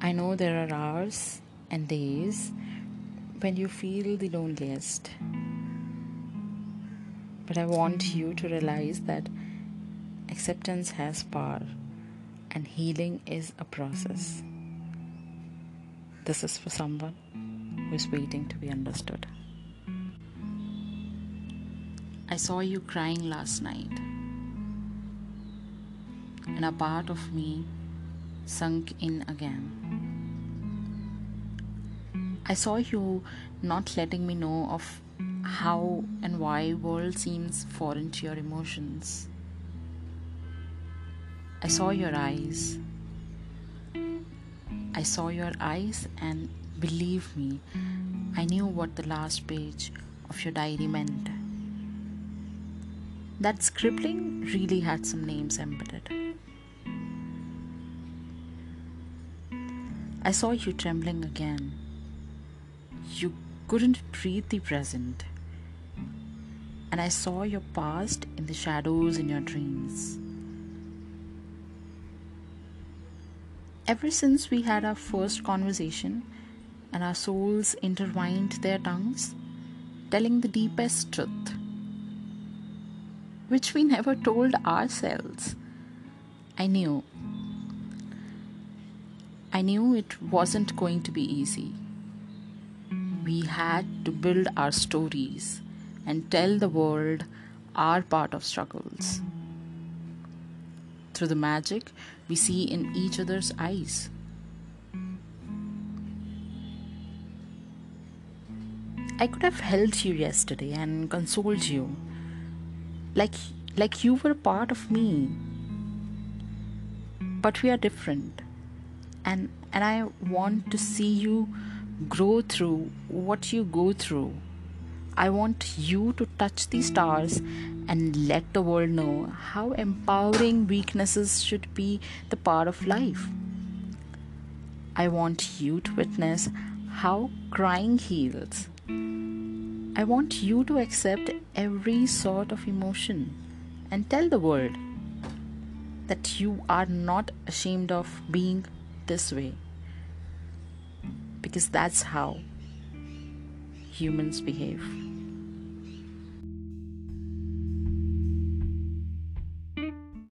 I know there are hours and days when you feel the loneliest. But I want you to realize that acceptance has power and healing is a process. This is for someone who is waiting to be understood. I saw you crying last night, and a part of me sunk in again. I saw you not letting me know of how and why world seems foreign to your emotions. I saw your eyes. I saw your eyes and believe me, I knew what the last page of your diary meant. That scribbling really had some names embedded. I saw you trembling again. You couldn't breathe the present. And I saw your past in the shadows in your dreams. Ever since we had our first conversation and our souls intertwined their tongues, telling the deepest truth, which we never told ourselves, I knew I knew it wasn't going to be easy. We had to build our stories and tell the world our part of struggles. Through the magic we see in each other's eyes. I could have held you yesterday and consoled you like like you were part of me. But we are different and and I want to see you grow through what you go through. I want you to touch the stars and let the world know how empowering weaknesses should be the part of life. I want you to witness how crying heals. I want you to accept every sort of emotion and tell the world that you are not ashamed of being this way because that's how humans behave.